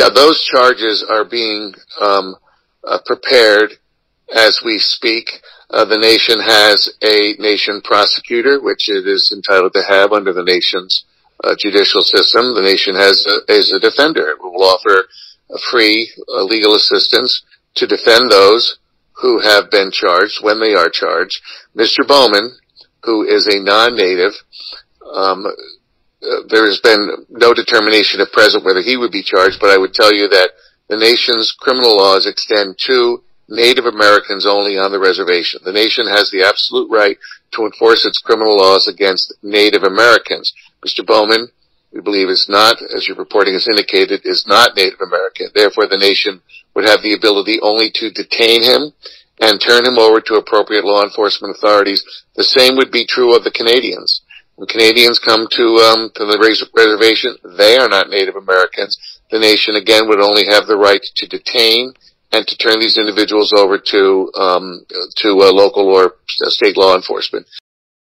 Yeah, those charges are being um, uh, prepared as we speak. Uh, the nation has a nation prosecutor, which it is entitled to have under the nation's uh, judicial system. The nation has a, is a defender. It will offer free uh, legal assistance to defend those who have been charged when they are charged. Mr. Bowman, who is a non-native, um, uh, there has been no determination at present whether he would be charged, but I would tell you that the nation's criminal laws extend to Native Americans only on the reservation. The nation has the absolute right to enforce its criminal laws against Native Americans. Mr. Bowman, we believe is not, as your reporting has indicated, is not Native American. Therefore, the nation would have the ability only to detain him and turn him over to appropriate law enforcement authorities. The same would be true of the Canadians. When Canadians come to um, to the reservation, they are not Native Americans. The nation again would only have the right to detain and to turn these individuals over to um, to uh, local or state law enforcement.